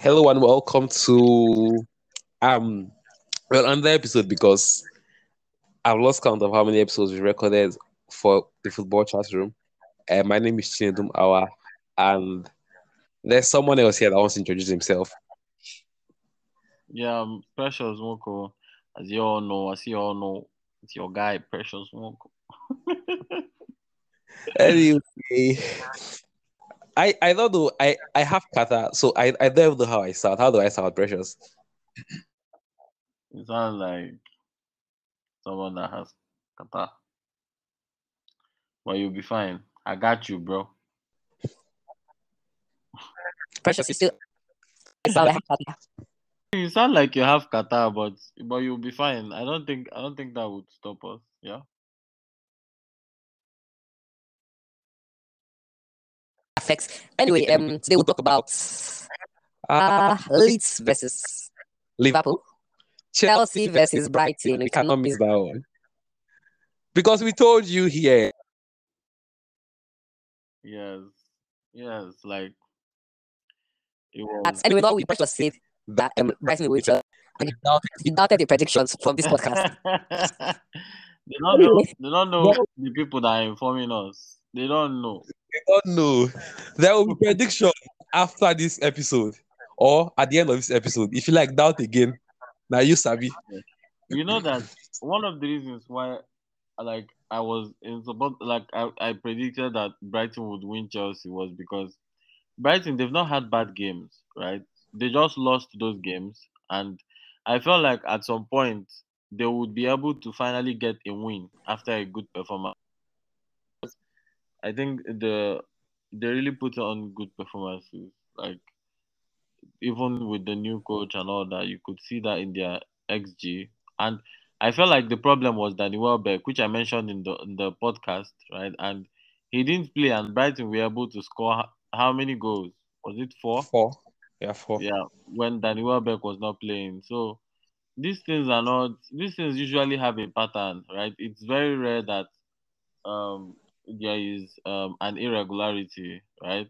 Hello and welcome to um well another episode because I've lost count of how many episodes we recorded for the football chat room. Uh, my name is Chinedum Awa and there's someone else here that wants to introduce himself. Yeah, um, Precious Moko. As you all know, as you all know, it's your guy, Precious Moko. Anyway, I I don't know. I I have catarrh, so I I don't know how I sound. How do I sound, Precious? You sound like someone that has catarrh. But you'll be fine. I got you, bro. Precious, you still you sound like Catarrh. You sound like you have catarrh, but but you'll be fine. I don't think I don't think that would stop us. Yeah. Affects. Anyway, um, today we'll talk about uh, Leeds versus Liverpool. Liverpool, Chelsea versus Brighton. We We cannot cannot miss miss. that one because we told you here. Yes. Yes. Like it That. was. Anyway, now we Precious said that um, Brighton will win. And he doubted the predictions from this podcast. they don't know. They don't know the people that are informing us. They don't know. They don't know. There will be prediction after this episode or at the end of this episode. If you like doubt again, now you sabi. You know that one of the reasons why, like, I was in support, like, I, I predicted that Brighton would win Chelsea was because Brighton they've not had bad games, right? They just lost those games, and I felt like at some point they would be able to finally get a win after a good performance. I think the they really put on good performances, like even with the new coach and all that, you could see that in their XG. And I felt like the problem was Danny Welbeck, which I mentioned in the in the podcast, right? And he didn't play, and Brighton were able to score how many goals? Was it four? Four. Yeah, four. Yeah, when Danny Welbeck was not playing. So these things are not. These things usually have a pattern, right? It's very rare that um there is um an irregularity, right?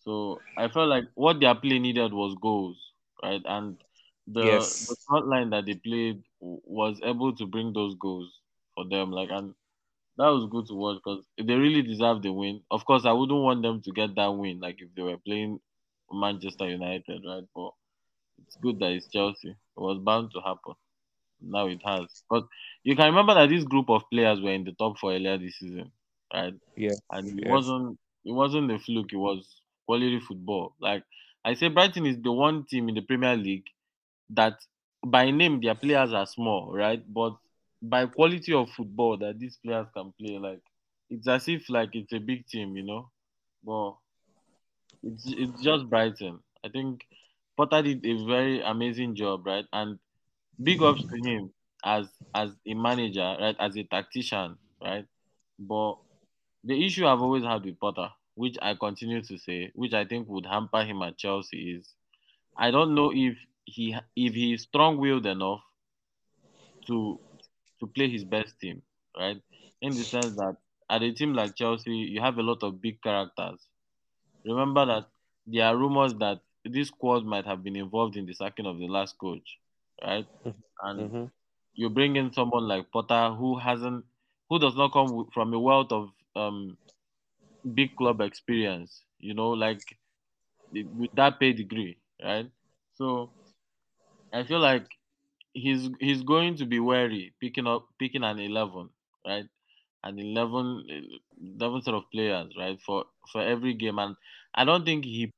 So I felt like what their play needed was goals, right? And the Yes. the front line that they played was able to bring those goals for them. Like and that was good to watch because they really deserve the win. Of course, I wouldn't want them to get that win, like if they were playing Manchester United, right? But it's good that it's Chelsea. It was bound to happen. Now it has. But you can remember that this group of players were in the top four earlier this season, right? Yeah. And it Yes. wasn't it wasn't a fluke, it was quality football. Like I say Brighton is the one team in the Premier League that by name their players are small, right? But by quality of football that these players can play, like it's as if like it's a big team, you know. But it's it's just Brighton. I think Potter did a very amazing job, right? And big ups to him as as a manager, right? As a tactician, right? But the issue I've always had with Potter, which I continue to say, which I think would hamper him at Chelsea, is I don't know if he if he is strong-willed enough to to play his best team, right? In the sense that at a team like Chelsea, you have a lot of big characters. Remember that there are rumors that this squad might have been involved in the sacking of the last coach, right? And hmm you bring in someone like Potter who hasn't, who does not come from a wealth of um, big club experience, you know, like with that pay degree, right? So I feel like he's he's going to be wary picking up picking an eleven, right? An 11, eh, 11 sort of players, right? For for every game, and I don't think he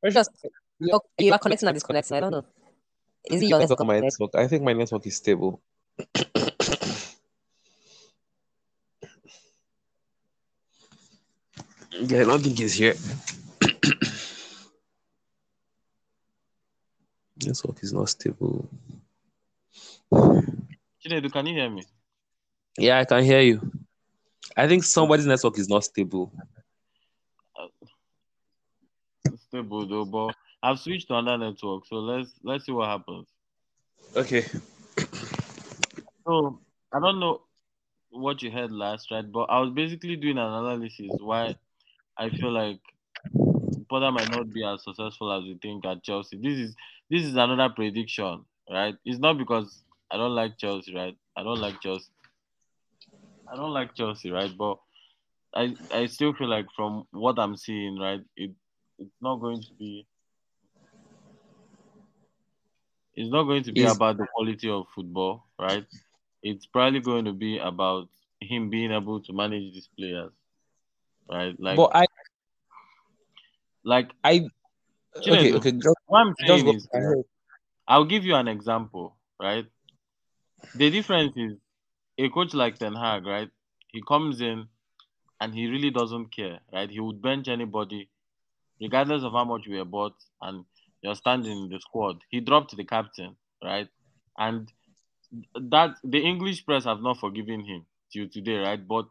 Precious, you're, you are connecting and disconnecting. I don't know. Is it your Network network? my network. I think my network is stable. yeah, I don't think it's here. network is not stable. Chinedu, can you hear me? Yeah, I can hear you. I think somebody's network is not stable. It's stable though, but I've switched to another network, so let's let's see what happens. Okay. So I don't know what you heard last, right? But I was basically doing an analysis why I feel like Potter might not be as successful as we think at Chelsea. This is this is another prediction, right? It's not because I don't like Chelsea, right? I don't like Chelsea. I don't like Chelsea, right? But I I still feel like from what I'm seeing, right, it it's not going to be it's not going to be Is- about the quality of football, right? It's probably going to be about him being able to manage these players, right? Like, but I, like I, okay, Chinedu, okay, just, what I'm saying is. I'll give you an example, right? The difference is a coach like Ten Hag, right? He comes in and he really doesn't care, right? He would bench anybody, regardless of how much we are bought and you're standing in the squad. He dropped the captain, right? And that the English press have not forgiven him till today, right? But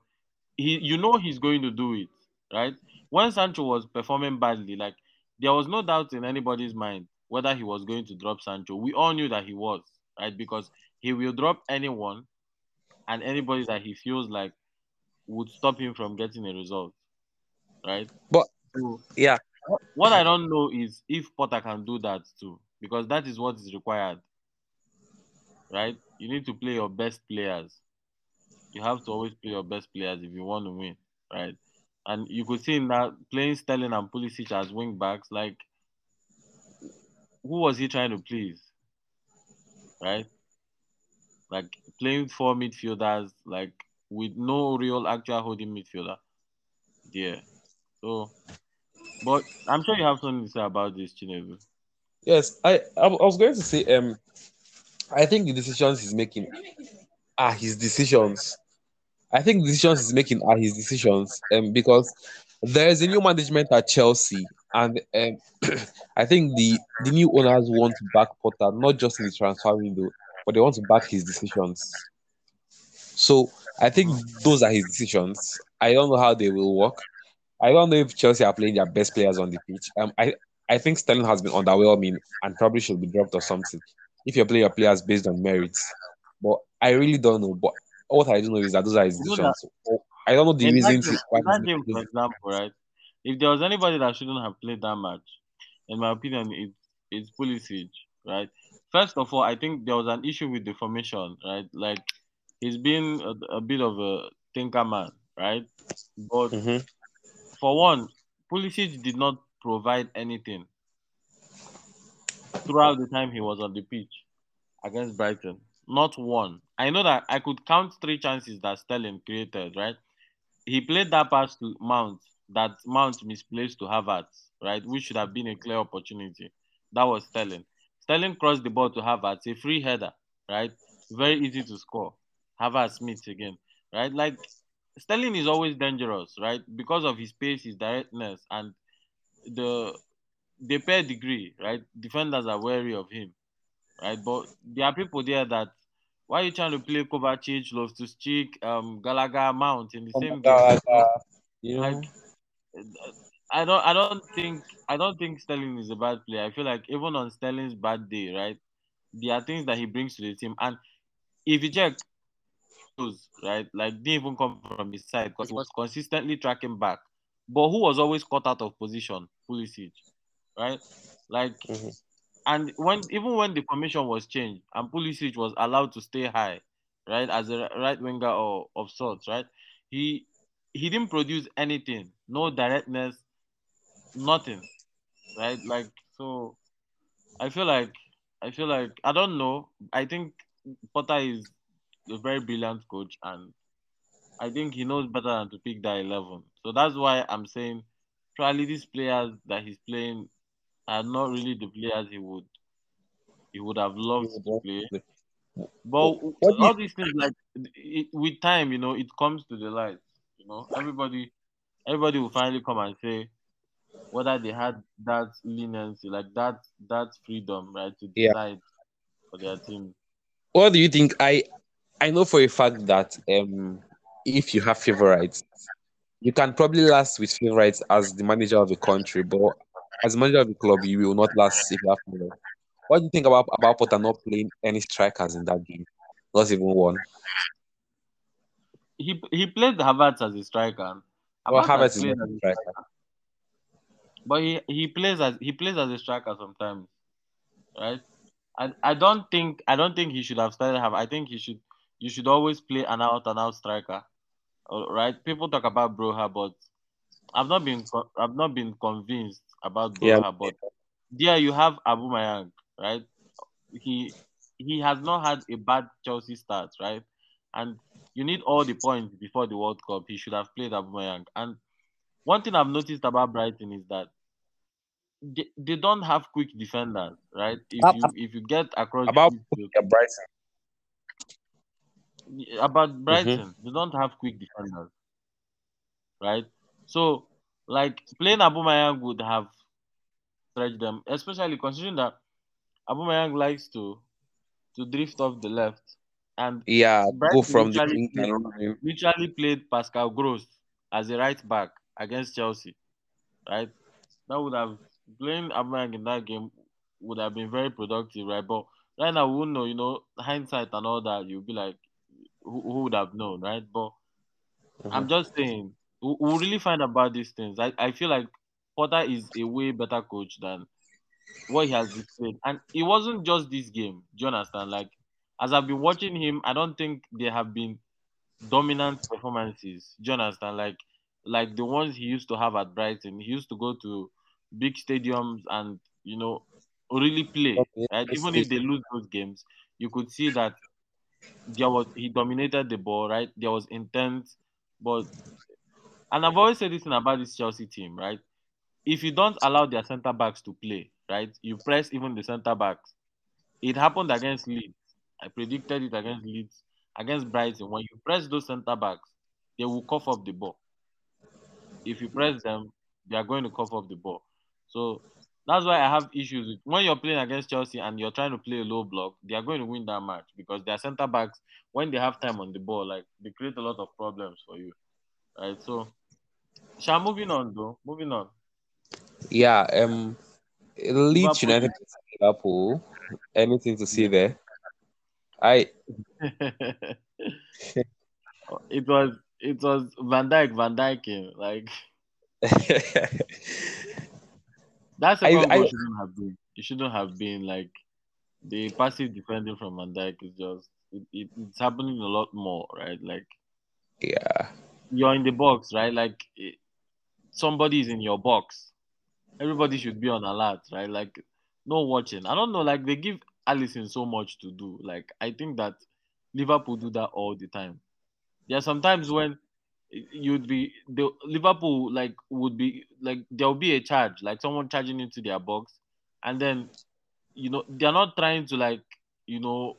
he, you know, he's going to do it, right? When Sancho was performing badly, like there was no doubt in anybody's mind whether he was going to drop Sancho. We all knew that he was, right? Because he will drop anyone and anybody that he feels like would stop him from getting a result, right? But- So, Yeah. what I don't know is if Potter can do that too, because that is what is required, right? You need to play your best players. You have to always play your best players if you want to win, right? And you could see in that playing Sterling and Pulisic as wing backs, like who was he trying to please, right? Like playing four midfielders, like with no real actual holding midfielder. Yeah. So, but I'm sure you have something to say about this, Chinedu. Yes, I, I I was going to say, um, I think the decisions he's making are his decisions. I think decisions he's making are his decisions, um, because there is a new management at Chelsea, and um, I think the the new owners want to back Potter not just in the transfer window, but they want to back his decisions. So I think those are his decisions. I don't know how they will work. I don't know if Chelsea are playing their best players on the pitch. Um, I I think Sterling has been underwhelming and probably should be dropped or something. If you're playing your players based on merits, but I really don't know. But what I do know is that those are his decisions. I don't know the reason. that game, that game, for example, right? If there was anybody that shouldn't have played that match, in my opinion, it's it's Pulisic, right? First of all, I think there was an issue with the formation, right? Like he's been a, a bit of a thinker man, right? But Mhm. for one, Pulisic did not provide anything throughout the time he was on the pitch against Brighton. Not one. I know that I could count three chances that Sterling created, right? He played that pass to Mount, that Mount misplaced to Havertz, right? Which should have been a clear opportunity. That was Sterling. Sterling crossed the ball to Havertz, a free header, right? Very easy to score. Havertz Smith again, right? Like Sterling is always dangerous, right? Because of his pace, his directness, and the the pair degree, right? Defenders are wary of him, right? But there are people there that why are you trying to play Kovacic, Loftus Cheek, um, Gallagher, Mount in the same game? Gallagher, you know, Like, I don't, I don't think, I don't think Sterling is a bad player. I feel like even on Sterling's bad day, right, there are things that he brings to the team, and if you check, right, like didn't even come from his side because he was consistently tracking back, but who was always caught out of position, Pulisic, right, like. Mhm. And when even when the formation was changed and Pulisic was allowed to stay high, right, as a right winger or of sorts, right, he he didn't produce anything, no directness, nothing, right? Like so, I feel like I feel like I don't know. I think Potter is a very brilliant coach, and I think he knows better than to pick that eleven. So that's why I'm saying probably these players that he's playing are not really the players he would he would have loved would to love play. But What all these things, like it, with time, you know, it comes to the light. You know, everybody, everybody will finally come and say whether they had that leniency, like that, that freedom, right, to Yeah. decide for their team. what do you think? I I know for a fact that um, if you have favorites, you can probably last with favorites as the manager of a country, but as manager of the club, you will not last if you have. What do you think about about Potter not playing any strikers in that game? Not even one. He he played Havertz as a striker. Well, Havertz is as a a striker. but he, he plays as he plays as a striker sometimes, right? And I don't think I don't think he should have started have. I think he should you should always play an out and out striker, right? People talk about Broja, but I've not been I've not been convinced about Yeah. Broja. But there you have Aubameyang, right? He he has not had a bad Chelsea start, right? And you need all the points before the World Cup. He should have played Aubameyang. And one thing I've noticed about Brighton is that they, they don't have quick defenders, right? If you if you get across the About yeah, Bryson. about mm-hmm. Brighton, they don't have quick defenders, right? So, like playing Aubameyang would have stretched them, especially considering that Aubameyang likes to to drift off the left, and Yeah, Brighton go from the literally wing and run literally played Pascal Gross as a right back against Chelsea, right? That would have playing Aubameyang in that game would have been very productive, right? But right now we wouldn't know, you know, hindsight and all that. You'll be like, who, who would have known, right? But I'm mm-hmm. just saying, we- we'll really find about these things. I, I feel like Potter is a way better coach than what he has displayed. And it wasn't just this game. Do you understand? Like, as I've been watching him, I don't think there have been dominant performances. Do you understand? Like, like the ones he used to have at Brighton. He used to go to big stadiums and you know really play. Right? Even if they lose those games, you could see that there was he dominated the ball. Right? There was intent, but and I've always said this thing about this Chelsea team. Right? If you don't allow their centre backs to play, right? You press even the centre backs. It happened against Leeds. I predicted it against Leeds, against Brighton. When you press those centre backs, they will cough up the ball. If you press them, they are going to cough up the ball. So that's why I have issues with when you're playing against Chelsea and you're trying to play a low block, they are going to win that match because their centre backs, when they have time on the ball, like they create a lot of problems for you. Right. So Sha, moving on though. Moving on. Yeah, um, Leeds. United Liverpool. Anything to see there? I it was it was Van Dijk, Van Dijk, like That's I- second I- goal shouldn't have been. It shouldn't have been like the passive defending from Van Dijk is just it, it, it's happening a lot more, right? Like yeah, you're in the box, right? Like it, somebody is in your box. Everybody should be on alert, right? Like no watching. I don't know. Like they give Alisson so much to do. Like I think that Liverpool do that all the time. There are sometimes when you'd be the Liverpool like would be like there'll be a charge, like someone charging into their box, and then you know they're not trying to like you know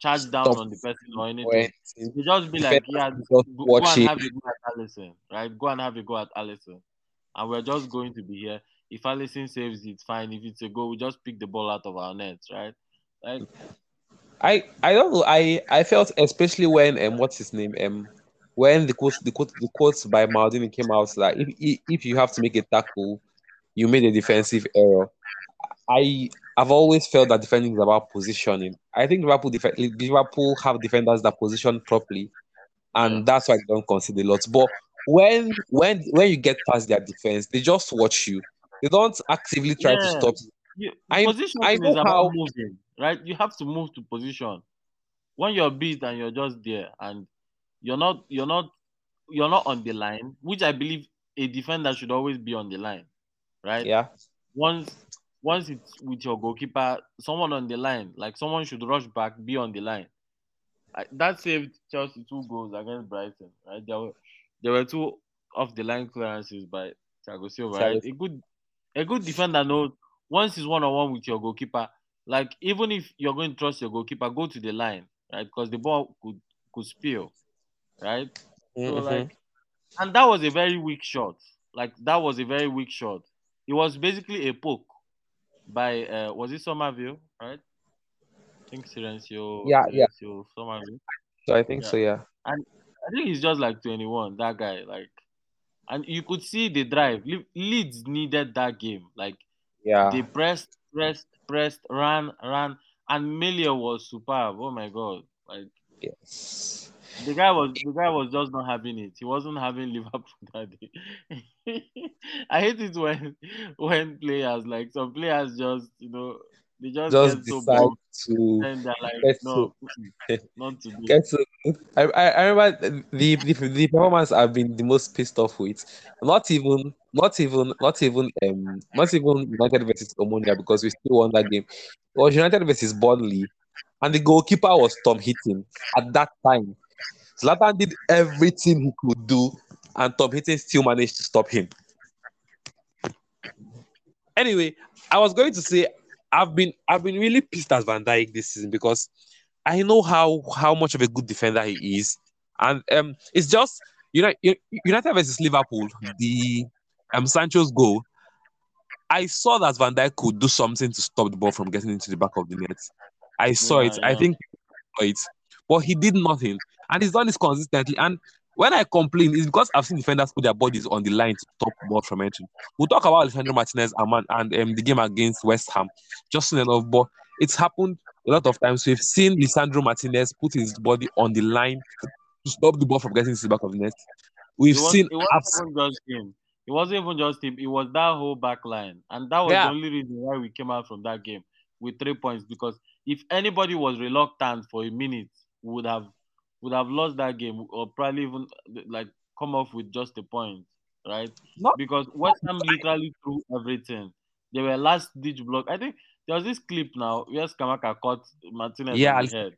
charge down Stop. on the person or anything. They just be like, yeah, go, go and it. have a go at Alisson, right? Go and have a go at Alisson. And we're just going to be here. If Alisson saves it, fine. If it's a goal, we just pick the ball out of our nets, right? Like, I I don't know. I I felt especially when um what's his name um when the quote the quote the quotes by Maldini came out if if- if you have to make a tackle, you made a defensive error. I I've always felt that defending is about positioning. I think Liverpool def- Liverpool have defenders that position properly, and that's why they don't concede a lot. But when when when you get past their defense, they just watch you. They don't actively try to stop. you, I- position I is know about how- moving, right? You have to move to position. When you're beat and you're just there and you're not you're not you're not on the line, which I believe a defender should always be on the line, right? Yeah, once once it's with your goalkeeper, someone on the line, like someone should rush back, be on the line. I, that saved Chelsea two goals against Brighton. Right, there were there were two off the line clearances by Thiago Silva. Right, a good a good defender knows once it's one on one with your goalkeeper. Like even if you're going to trust your goalkeeper, go to the line, right? Because the ball could could spill, right? So Mhm. like, and that was a very weak shot. Like that was a very weak shot. It was basically a poke by uh, was it Summerville, right? I think Crysencio. Yeah, yeah. Crysencio Summerville. so I think so. Yeah. And I think he's just like 21. That guy, like, and you could see the drive. Le- Leeds needed that game. Like Yeah. they pressed, pressed, pressed, ran, ran, and Meslier was superb. Oh my god! Like Yes. The guy was the guy was just not having it. He wasn't having Liverpool that day. I hate it when when players like some players just you know they just, Just get so decide to and they're like get no to not today. get to. I, I, I remember the, the the performance I've been the most pissed off with. Not even not even not even um not even United versus Omonia because we still won that game. It was United versus Burnley, and the goalkeeper was Tom Heaton at that time. Zlatan did everything he could do, and Tom Heaton still managed to stop him. Anyway, I was going to say I've been I've been really pissed at Van Dijk this season because I know how how much of a good defender he is, and um, it's just United United versus Liverpool, the um Sancho's goal. I saw that Van Dijk could do something to stop the ball from getting into the back of the net. I saw Yeah, it. I think it, but he did nothing, and he's done this consistently. And when I complain, it's because I've seen defenders put their bodies on the line to stop the ball from entering. We'll talk about Alejandro Martinez and, man, and um, the game against West Ham just soon enough, but it's happened a lot of times. We've seen Lisandro Martinez put his body on the line to stop the ball from getting to the back of the net. We've It was seen it wasn't just him. It wasn't even just him. It was that whole back line. And that was Yeah. the only reason why we came out from that game with three points. Because if anybody was reluctant for a minute, we would have would have lost that game or probably even like come off with just a point. Right? Not- Because West Ham literally threw everything. They were last ditch block. I think there was this clip now where Scamacca caught Martinez yeah, on the head.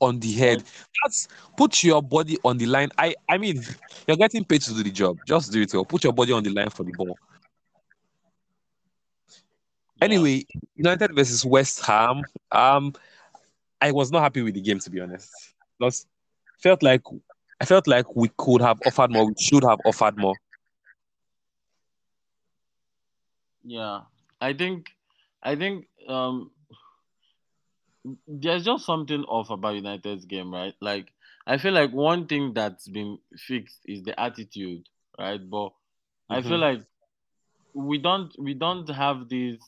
on the head. That's put your body on the line. I I mean, you're getting paid to do the job. Just do it well. Put your body on the line for the ball. Yeah. Anyway, United versus West Ham. Um, I was not happy with the game to be honest. Because felt like I felt like we could have offered more. We should have offered more. Yeah, I think, I think, um, there's just something off about United's game, right? Like, I feel like one thing that's been fixed is the attitude, right? But I feel Mhm. like we don't, we don't have this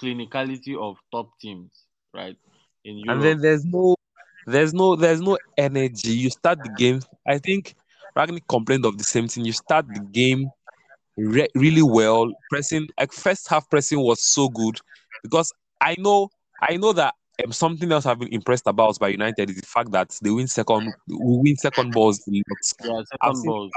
clinicality of top teams, right? In Europe. And then there's no, there's no, there's no energy. You start the game. I think Rangnick complained of the same thing. You start the game re- really well, pressing. Like first half pressing was so good because I know, I know that um, something else I've been impressed about by United is the fact that they win second, we win second balls lot. yeah, second balls.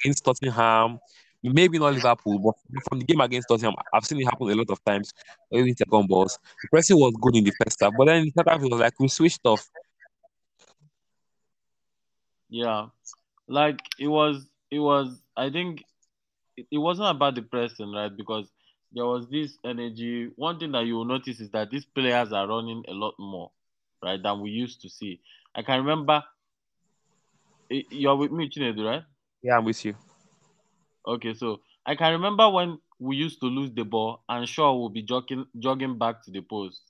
against Tottenham, maybe not Liverpool, but from the game against Tottenham, I've seen it happen a lot of times. We win second balls. The pressing was good in the first half, but then in the second half it was like we switched off. Yeah, like it was, it was. I think it, it wasn't about the pressing, right? Because there was this energy. One thing that you will notice is that these players are running a lot more, right, than we used to see. I can remember. You're with me, Chinedu, right? Yeah, I'm with you. Okay, so I can remember when we used to lose the ball and Shaw will be jogging jogging back to the post,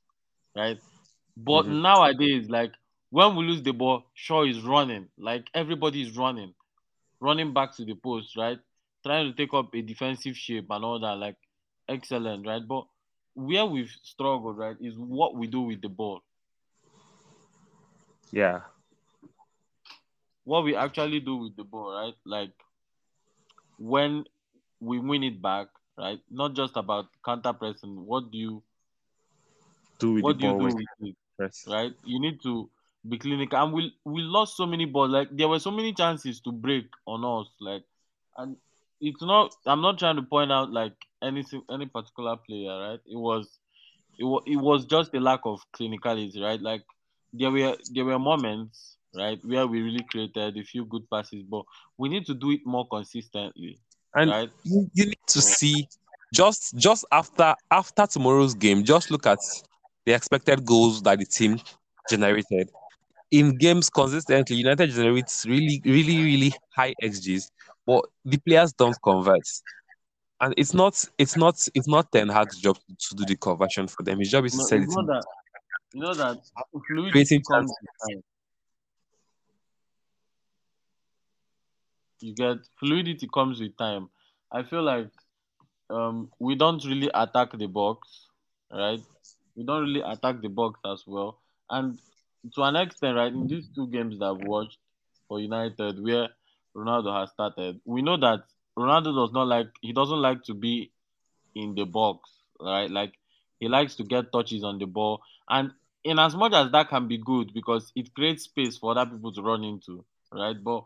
right? But Mhm. nowadays, like when we lose the ball, Shaw is running, like everybody is running, running back to the post, right? Trying to take up a defensive shape and all that, like excellent, right? But where we've struggled, right, is what we do with the ball. Yeah. what we actually do with the ball, right? Like when we win it back, right? Not just about counter pressing. What do you Do with what the do you ball do when with it, press. right? You need to be clinical. And we we lost so many balls. Like there were so many chances to break on us. Like and it's not. I'm not trying to point out like anything any particular player, right? It was it was it was just a lack of clinicality, right? Like there were there were moments, right, where we really created a few good passes, but we need to do it more consistently, And right? you, you need to see just just after after tomorrow's game, just look at the expected goals that the team generated. In games consistently, United generates really, really, really high XGs, but the players don't convert. And it's not it's not it's not Ten Hag's job to do the conversion for them. His job is to No, you it know that you know that creating chances. time. You get fluidity comes with time. I feel like um we don't really attack the box, right? We don't really attack the box as well. And to an extent, right, in these two games that I've watched, for United where Ronaldo has started. We know that Ronaldo does not like he doesn't like to be in the box, right? Like he likes to get touches on the ball, and in as much as that can be good because it creates space for other people to run into, right? But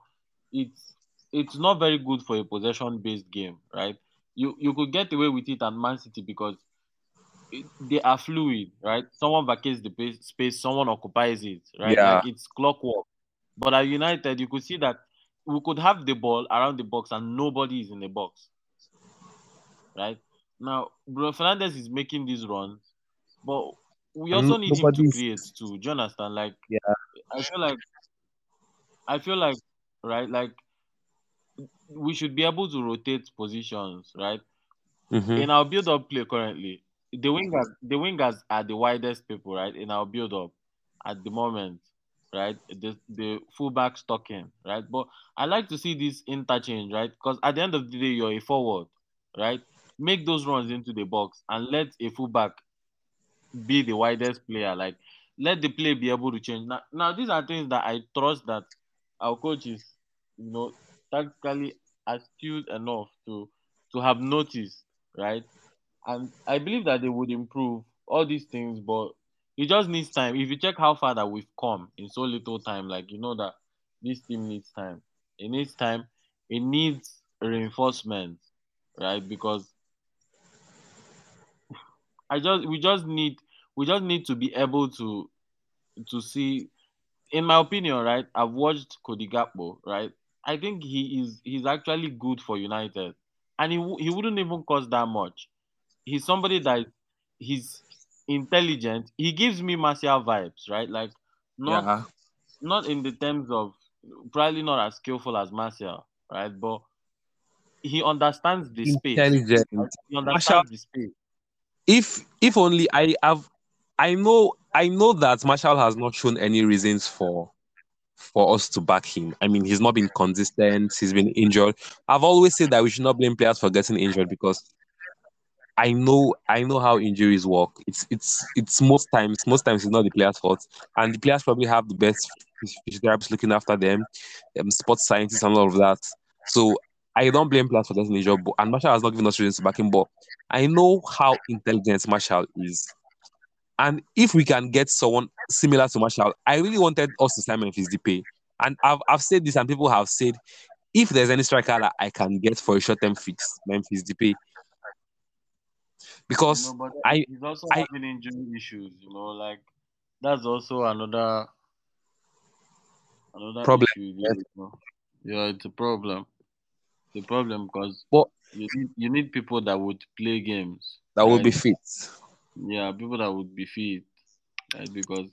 it's it's not very good for a possession-based game, right? You you could get away with it at Man City because they are fluid, right? Someone vacates the space, someone occupies it, right? Yeah. Like it's clockwork. But at United, you could see that we could have the ball around the box and nobody is in the box, right? Now, Bruno Fernandes is making these runs, but we And also need him to create too. Do you understand? Like, Yeah. I feel like, I feel like, right, like we should be able to rotate positions, right? Mhm. In our build-up play currently, the wingers, the wingers are the widest people, right? In our build-up at the moment, right? The the fullbacks talking, right? But I like to see this interchange, right? Because at the end of the day, you're a forward, right? Make those runs into the box and let a fullback be the widest player. Like let the play be able to change. Now, now these are things that I trust that our coach is, you know, tactically astute enough to to have noticed, right? And I believe that they would improve all these things, but it just needs time. If you check how far that we've come in so little time, like you know that this team needs time. It needs time. It needs reinforcement, right? Because I just we just need we just need to be able to to see in my opinion, right? I've watched Cody Gakpo, right? I think he is he's actually good for United. And he, he wouldn't even cost that much. He's somebody that he's intelligent. He gives me Martial vibes, right? Like not yeah. not in the terms of probably not as skillful as Martial, right? But he understands the space. Intelligent. right? He Martial- understands the space. If if only I have I know I know that Martial has not shown any reasons for for us to back him. I mean, he's not been consistent. He's been injured. I've always said that we should not blame players for getting injured because I know I know how injuries work. It's it's it's most times most times it's not the players' fault, and the players probably have the best phys- physiotherapists looking after them, um, sports scientists and all of that. So I don't blame players for getting injured, but, and Martial has not given us reasons to back him. But I know how intelligent Martial is. And if we can get someone similar to Martial, I really wanted us to sign Memphis Depay. And I've, I've said this, and people have said, if there's any striker that I can get for a short term fix, Memphis Depay. Because You know, I- he's also I- having injury issues, you know, like that's also another another Problem, issue. you know. Yeah, it's a problem. It's a problem because you need you need people that would play games. that right? be fit. yeah, people that would be fit, right? Because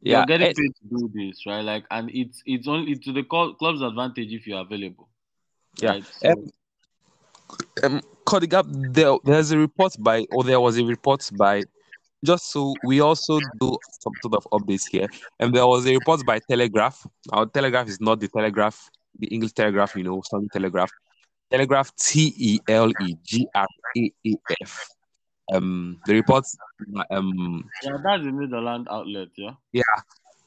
Yeah, you're getting eh, paid to do this, right? Like, and it's it's only to the cl- club's advantage if you're available. Yeah, Right? So, um, um, Cody Gakpo, there, there's a report by, or there was a report by, just so we also do some sort of updates here. And there was a report by Telegraph. Our Telegraph is not the Telegraph, the English Telegraph, you know, some Telegraph. Telegraph, T E L E G R A A F. Um, the report, um, yeah, that's the Netherlands outlet. Yeah.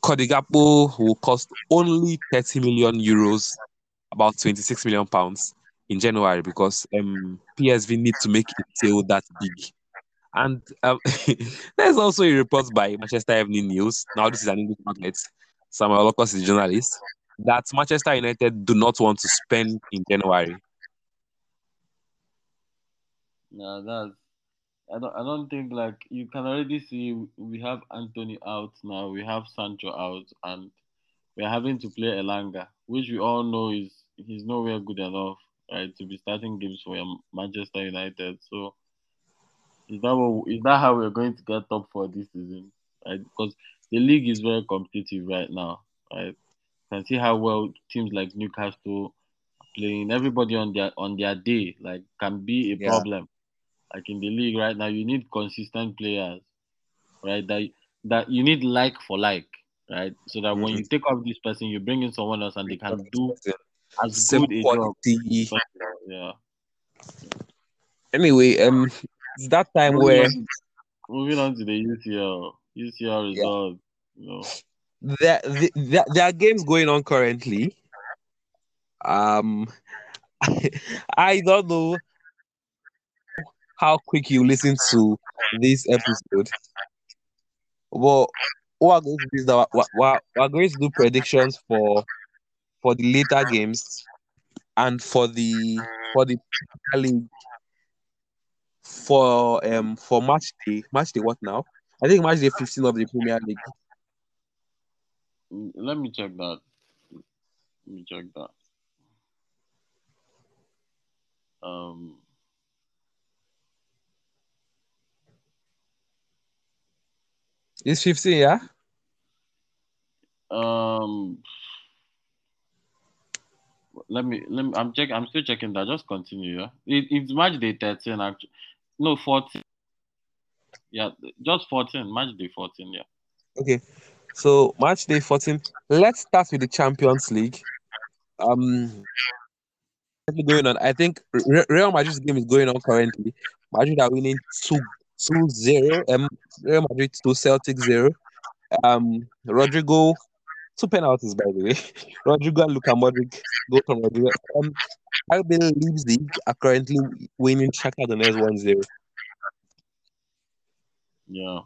Cody Gakpo will cost only 30 million euros, about 26 million pounds in January because um, PSV need to make a sale that big. And um, there's also a report by Manchester Evening News. Now, this is an English outlet. Samuel Luckhurst is a journalist. That Manchester United do not want to spend in January. Yeah, that's. I don't. I don't think like you can already see we have Antony out now. We have Sancho out, and we're having to play Elanga, which we all know is he's nowhere good enough, right, to be starting games for Manchester United. So is that what is that how we're going to get top four this season, right? Because the league is very competitive right now, right? You can see how well teams like Newcastle are playing. Everybody on their on their day like can be a Yeah. problem like in the league right now, you need consistent players, right? That that you need like for like, right? So that when Mhm. you take off this person, you bring in someone else and they can do as Same good a job. quality. Yeah. Anyway, um, it's that time Moving where on, moving on to the UCL, UCL Yeah. results. You know, there, there, there are games going on currently. Um, I don't know how quick you listen to this episode, but what we're going to do is that we're, we're, we're going to do predictions for for the later games and for the for the Premier league for um for match day match day what now? I think match day 15 of the Premier League. Mm, Let me check that. Let me check that. Um, It's 15, yeah? um, let me let me. I'm checking I'm still checking that. Just continue. Yeah, it, it's match day 13. Actually, no 14. Yeah, just 14. Match day 14. Yeah. Okay. So match day 14. Let's start with the Champions League. Um going on. I think Real Madrid's game is going on currently. Madrid are winning 2 2 0. Um Real Madrid 2 Celtic 0. Um Rodrygo two penalties by the way. Rodrygo and Luka Modric go from Rodrygo. Um RB Leipzig are currently winning Shakhtar Donetsk 1 0. Yeah.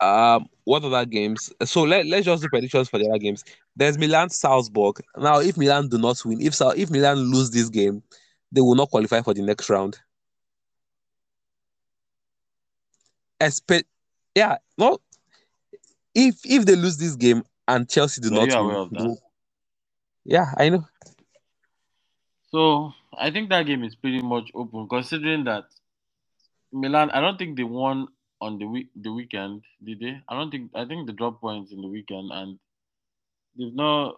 Um, what other games? So let, let's just do predictions for the other games. There's Milan Salzburg. Now, if Milan do not win, if Sal- if Milan lose this game, they will not qualify for the next round. Espe- yeah, no. If if they lose this game and Chelsea do Were not you win, aware of that? will- yeah, I know. So I think that game is pretty much open, considering that Milan. I don't think they won on the week the weekend, did they? I don't think. I think the drop points in the weekend, and they've not.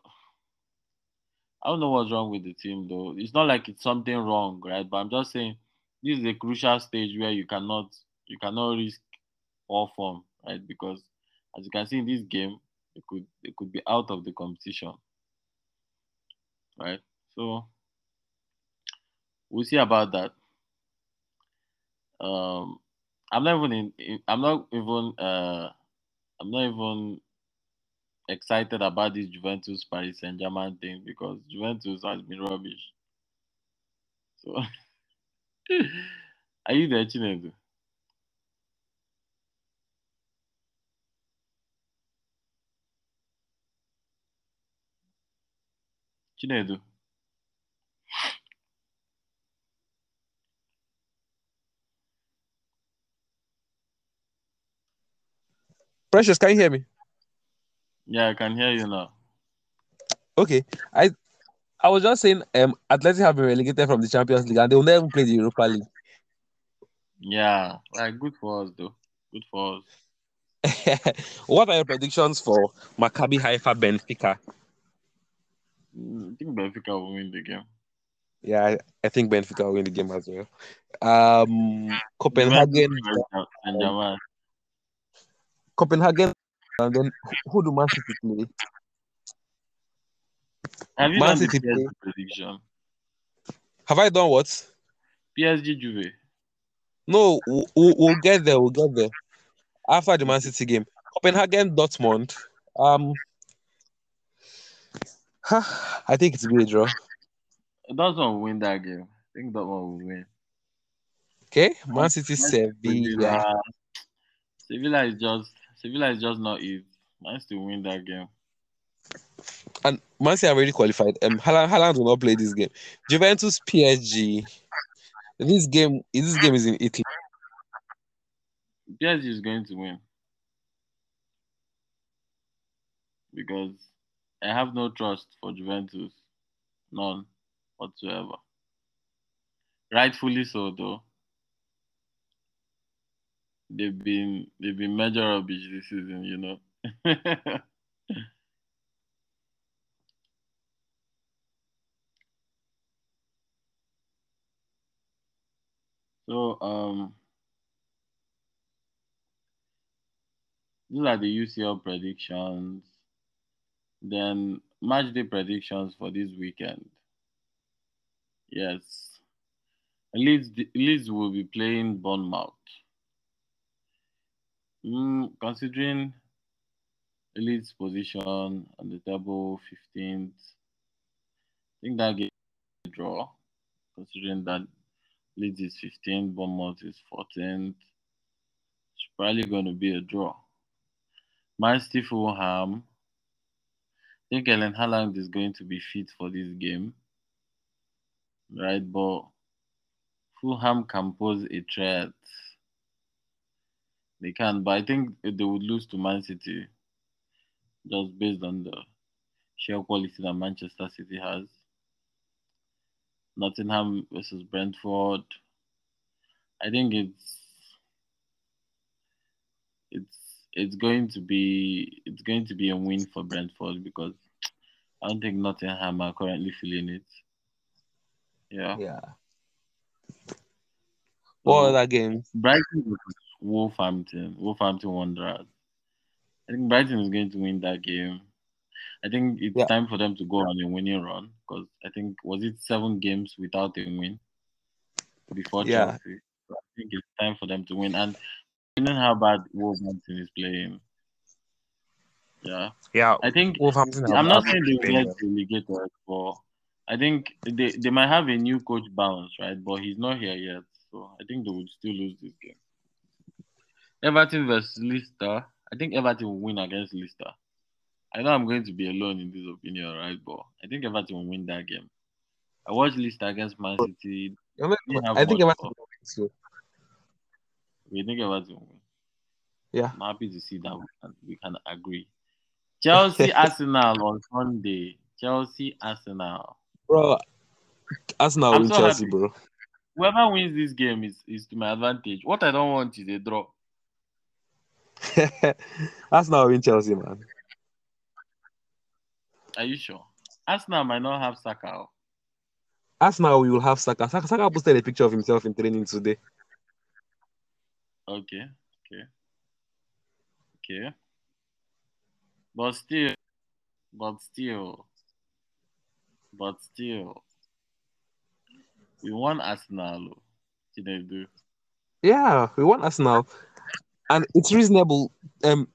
I don't know what's wrong with the team though. It's not like it's something wrong, right? But I'm just saying this is a crucial stage where you cannot you cannot risk all form, right? Because as you can see in this game, they could they could be out of the competition, right? So we'll see about that. Um, I'm not even in, I'm not even uh I'm not even excited about this Juventus Paris Saint Germain thing because Juventus has been rubbish. So are you there, Chinedu? Chinedu. Precious, can you hear me? Yeah, I can hear you now. Okay, I I was just saying, um, Athletic have been relegated from the Champions League and they will never play the Europa League. Yeah, like good for us though. Good for us. what are your predictions for Maccabi Haifa Benfica? I think Benfica will win the game. Yeah, I, I think Benfica will win the game as well. Um, Copenhagen, Saint Germain. Copenhagen, and then who- do Man City play? Have you Man City play. prediction? Have I done what? PSG Juve. No, we'll, we'll we'll get there. We'll get there after the Man City game. Copenhagen, Dortmund. Um, I think it's a be a draw. Dortmund will win that game. I think Dortmund will win. Okay, Man City, Sevilla. Sevilla is just Sevilla is just not it. Man City win that game. and Man City already qualified. Um, Haaland, Haaland will not play this game. Juventus, PSG. This game, this game is in Italy. PSG is going to win because I have no trust for Juventus, none whatsoever. Rightfully so, though. They've been they've been major rubbish this season, you know. so um these are the UCL predictions. Then match day predictions for this weekend. Yes. Leeds, Leeds will be playing Bournemouth. Mm, considering Leeds position on the table, 15th. I think that game a draw, considering that Leeds is 15th, Bournemouth is 14th. It's probably going to be a draw. Man City Fulham. Erling Haaland is going to be fit for this game. Right, but Fulham can pose a threat. They can, but I think they would lose to Man City just based on the sheer quality that Manchester City has. Nottingham versus Brentford. I think it's it's it's going to be it's going to be a win for Brentford because I don't think Nottingham are currently feeling it. Yeah. Yeah. What other games? Brighton versus Wolverhampton. Wolverhampton Wanderers. I think Brighton is going to win that game. I think it's Yeah. time for them to go on a winning run because I think was it seven games without a win before Yeah. Chelsea. So I think it's time for them to win. And you know how bad Wolverhampton is playing. Yeah, Yeah. I think Wolverhampton. I'm not saying they will get relegated, but I think they, they might have a new coach balance, right? But he's not here yet, so I think they would still lose this game. Everton versus Leicester. I think Everton will win against Leicester. I know I'm going to be alone in this opinion, right? But I think Everton will win that game. I watched Leicester against Man City. I mean, I think Everton will win too. We think will win. Yeah. I'm happy to see that we can, agree. Chelsea Arsenal on Sunday. Chelsea Arsenal. Bro, Arsenal win so Chelsea, happy. bro. Whoever wins this game is, is to my advantage. What I don't want is a draw. Arsenal win Chelsea, man. Are you sure? Arsenal might not have Saka. Arsenal will have Saka. Saka, Saka posted a picture of himself in training today. Okay, okay, okay. But still, but still, but still, we won Arsenal. Chinedu. Yeah, we want Arsenal, and it's reasonable. Um,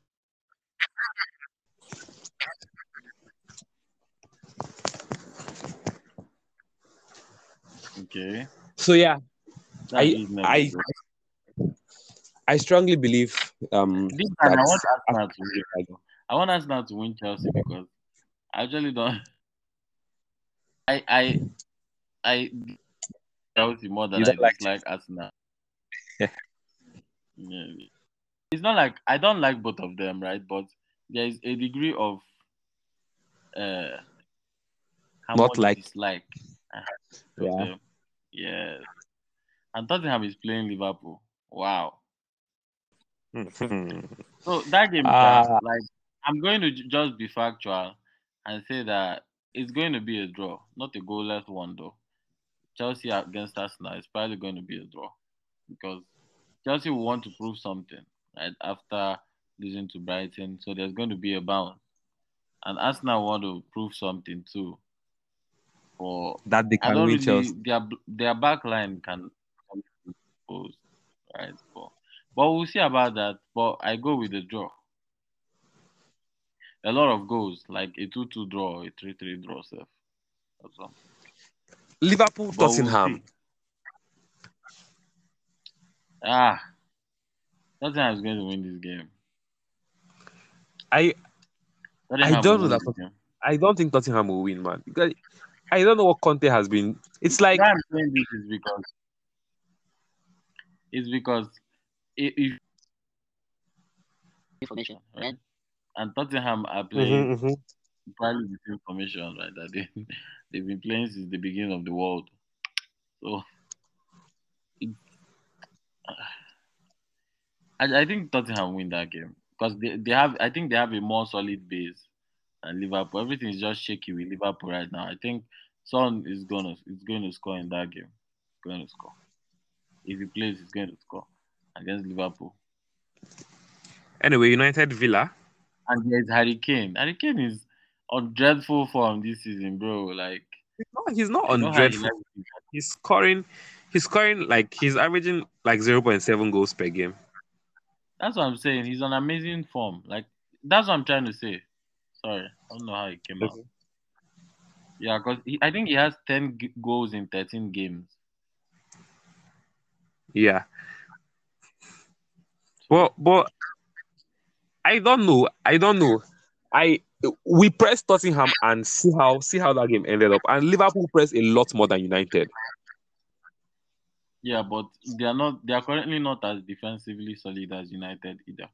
Okay. so yeah, That's I- reasonable. I I strongly believe um This time I want Arsenal to win. I want Arsenal to win Chelsea because I actually don't. I I I Chelsea more than You I don't like dislike Arsenal. yeah. It's not like I don't like both of them, right? But there is a degree of uh how Not much like- dislike. I have of Yeah. them. Yes. And Tottenham is playing Liverpool. Wow. So that game, ah. sha, like I'm going to just be factual and say that it's going to be a draw, not a goalless one though. Chelsea against Arsenal is probably going to be a draw because Chelsea will want to prove something right after losing to Brighton, so there's going to be a bounce, and Arsenal want to prove something too. For that they can win really Chelsea. their their back line can can exposed, right? But, but we'll see about that. But I go with the draw. A lot of goals, like a 2-2 draw, a 3-3 draw, self. That's all. Liverpool, But we'll Tottenham. Ah, Tottenham is going to win this game. I Tottenham don't know that game. I don't think Tottenham will win, man. Because I don't know what Conte has been. It's like I'm saying this is because it's because i- if Information, right, and Tottenham are playing Mhm, mhm. probably the same formation, right? That they they've been playing since the beginning of the world. So it, I, I think Tottenham win that game because they, they have I think they have a more solid base than Liverpool. Everything is just shaky with Liverpool right now. I think Son is gonna is going to score in that game. Going to score. If he plays, he's going to score against Liverpool. anyway, United Villa. And there's Harry Kane. Harry Kane is on dreadful form this season, bro. Like He's not, he's not on know how he dreadful. He's scoring. He's scoring like he's averaging like zero point seven goals per game. That's what I'm saying. He's on amazing form. Like That's what I'm trying to say. Sorry, I don't know how it came out. Yeah, because I think he has 10 g- goals in 13 games. Yeah. But but I don't know. I don't know. I we pressed Tottenham and see how see how that game ended up. And Liverpool pressed a lot more than United. Yeah, but they are not. They are currently not as defensively solid as United either.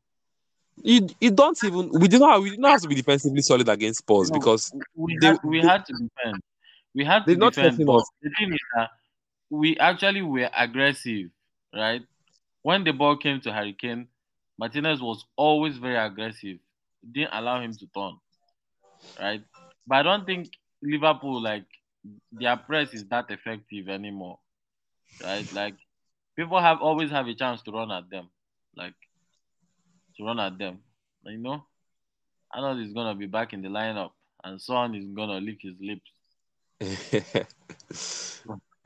You you don't even we didn't have we didn't have to be defensively solid against Spurs No, because we they- had, we they- had to defend. We had to not defend, but us. the thing is that we actually were aggressive, right? When the ball came to Hurricane, Martinez was always very aggressive. Didn't allow him to turn, right? But I don't think Liverpool like their press is that effective anymore, right? Like people have always have a chance to run at them, like to run at them. You know, Arnold is gonna be back in the lineup, and Son is gonna lick his lips.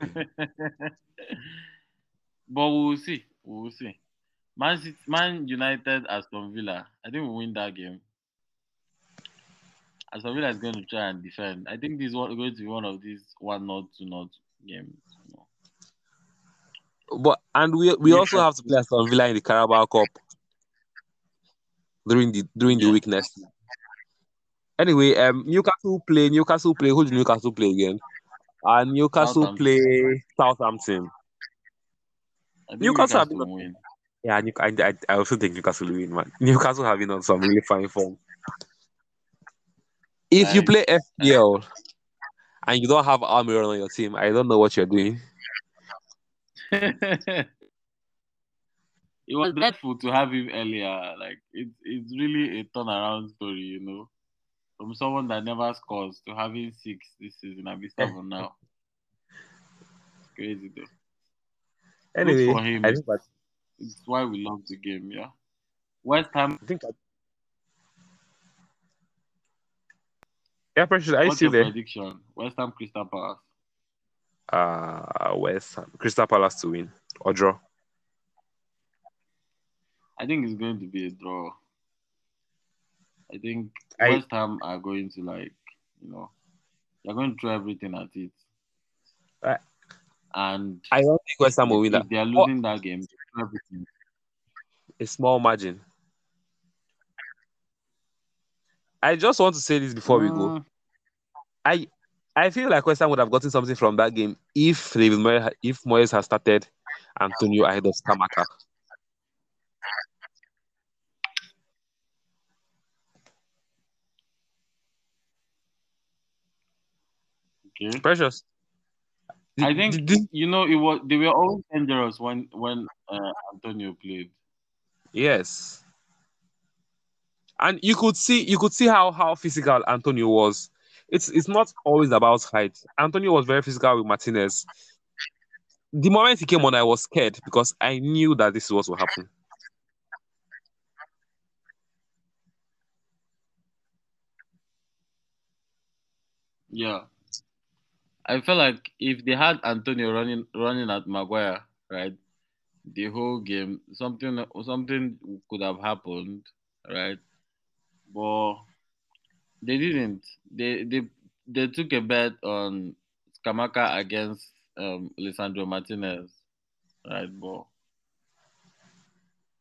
but we will see. We will see. Man, City, Man United, Aston Villa. I think we win that game. Aston Villa is going to try and defend. I think this is going to be one of these one not two not games. you know. but and we we Yeah. also have to play Aston Villa in the Carabao Cup during the during the Yeah. weakness. Anyway, um Newcastle play Newcastle play who did Newcastle play again? And Newcastle Southampton. play Southampton. I think Newcastle have been- will win. Yeah, New- I, I, I also think Newcastle will win, man. Newcastle have been on some really fine form. If you play FPL and you don't have Almiron on your team, I don't know what you're doing. it was dreadful to have him earlier. Like it's it's really a turnaround story, you know, from someone that never scores to having six this season and be seven now. It's crazy though. Anyway, for him. I think that, It's why we love the game. Yeah. West Ham. I think that, yeah, Precious, are you still there? prediction? West Ham Crystal Palace. Uh, West Ham, Crystal Palace to win or draw. I think it's going to be a draw. I think I- West Ham are going to like, you know, they're going to throw everything at it. I- and I don't think West Ham will win that. they are losing that game, everything. A small margin. I just want to say this before we go. Mm, I I feel like West Ham would have gotten something from that game if David Moyes, if Moyes had started Antonio ahead of Scamacca. Okay. Precious. I think did- you know it was they were always dangerous when when uh, Antonio played. yes. And you could see you could see how how physical Antonio was. It's it's not always about height. Antonio was very physical with Martinez. The moment he came on, I was scared because I knew that this was what would happen. Yeah. I feel like if they had Antonio running running at Maguire, right, the whole game, something something could have happened, right? But they didn't. They they they took a bet on Scamacca against um Lisandro Martinez, right? But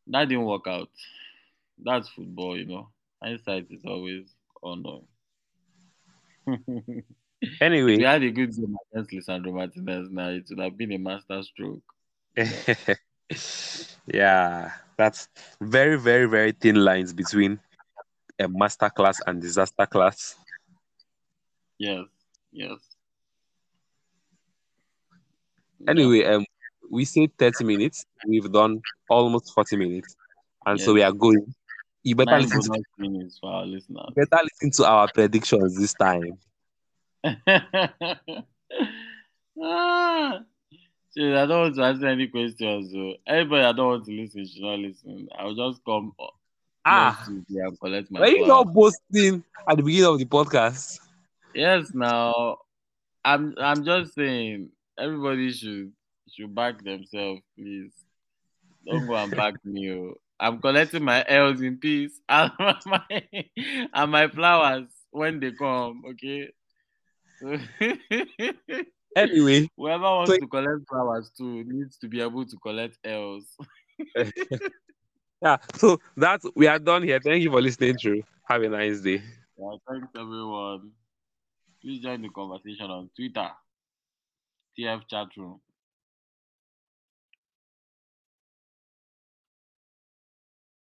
that didn't work out. That's football, you know. Hindsight is always unknown. Anyway, If we had a good game against Lisandro Martinez now, it would have been a master stroke. yeah, that's very, very, very thin lines between a master class and disaster class. Yes, yes. Anyway, um, we said 30 minutes. We've done almost 40 minutes. And so we are going. You better Nine listen to, minutes for our listeners. better listen to our predictions this time. ah, see, I don't want to answer any questions. So anybody I don't want to listen should not listen. I'll just come Ah, and collect my were you not boasting at the beginning of the podcast? Yes, now I'm I'm just saying everybody should should back themselves, please. Don't go and back me. oh. I'm collecting my L's in peace and my and my flowers when they come. Okay. Anyway, Whoever wants So- to collect flowers too needs to be able to collect L's. yeah. So that's we are done here. Thank you for listening through. Have a nice day. Yeah, thanks everyone. Please join the conversation on Twitter. TF chat room.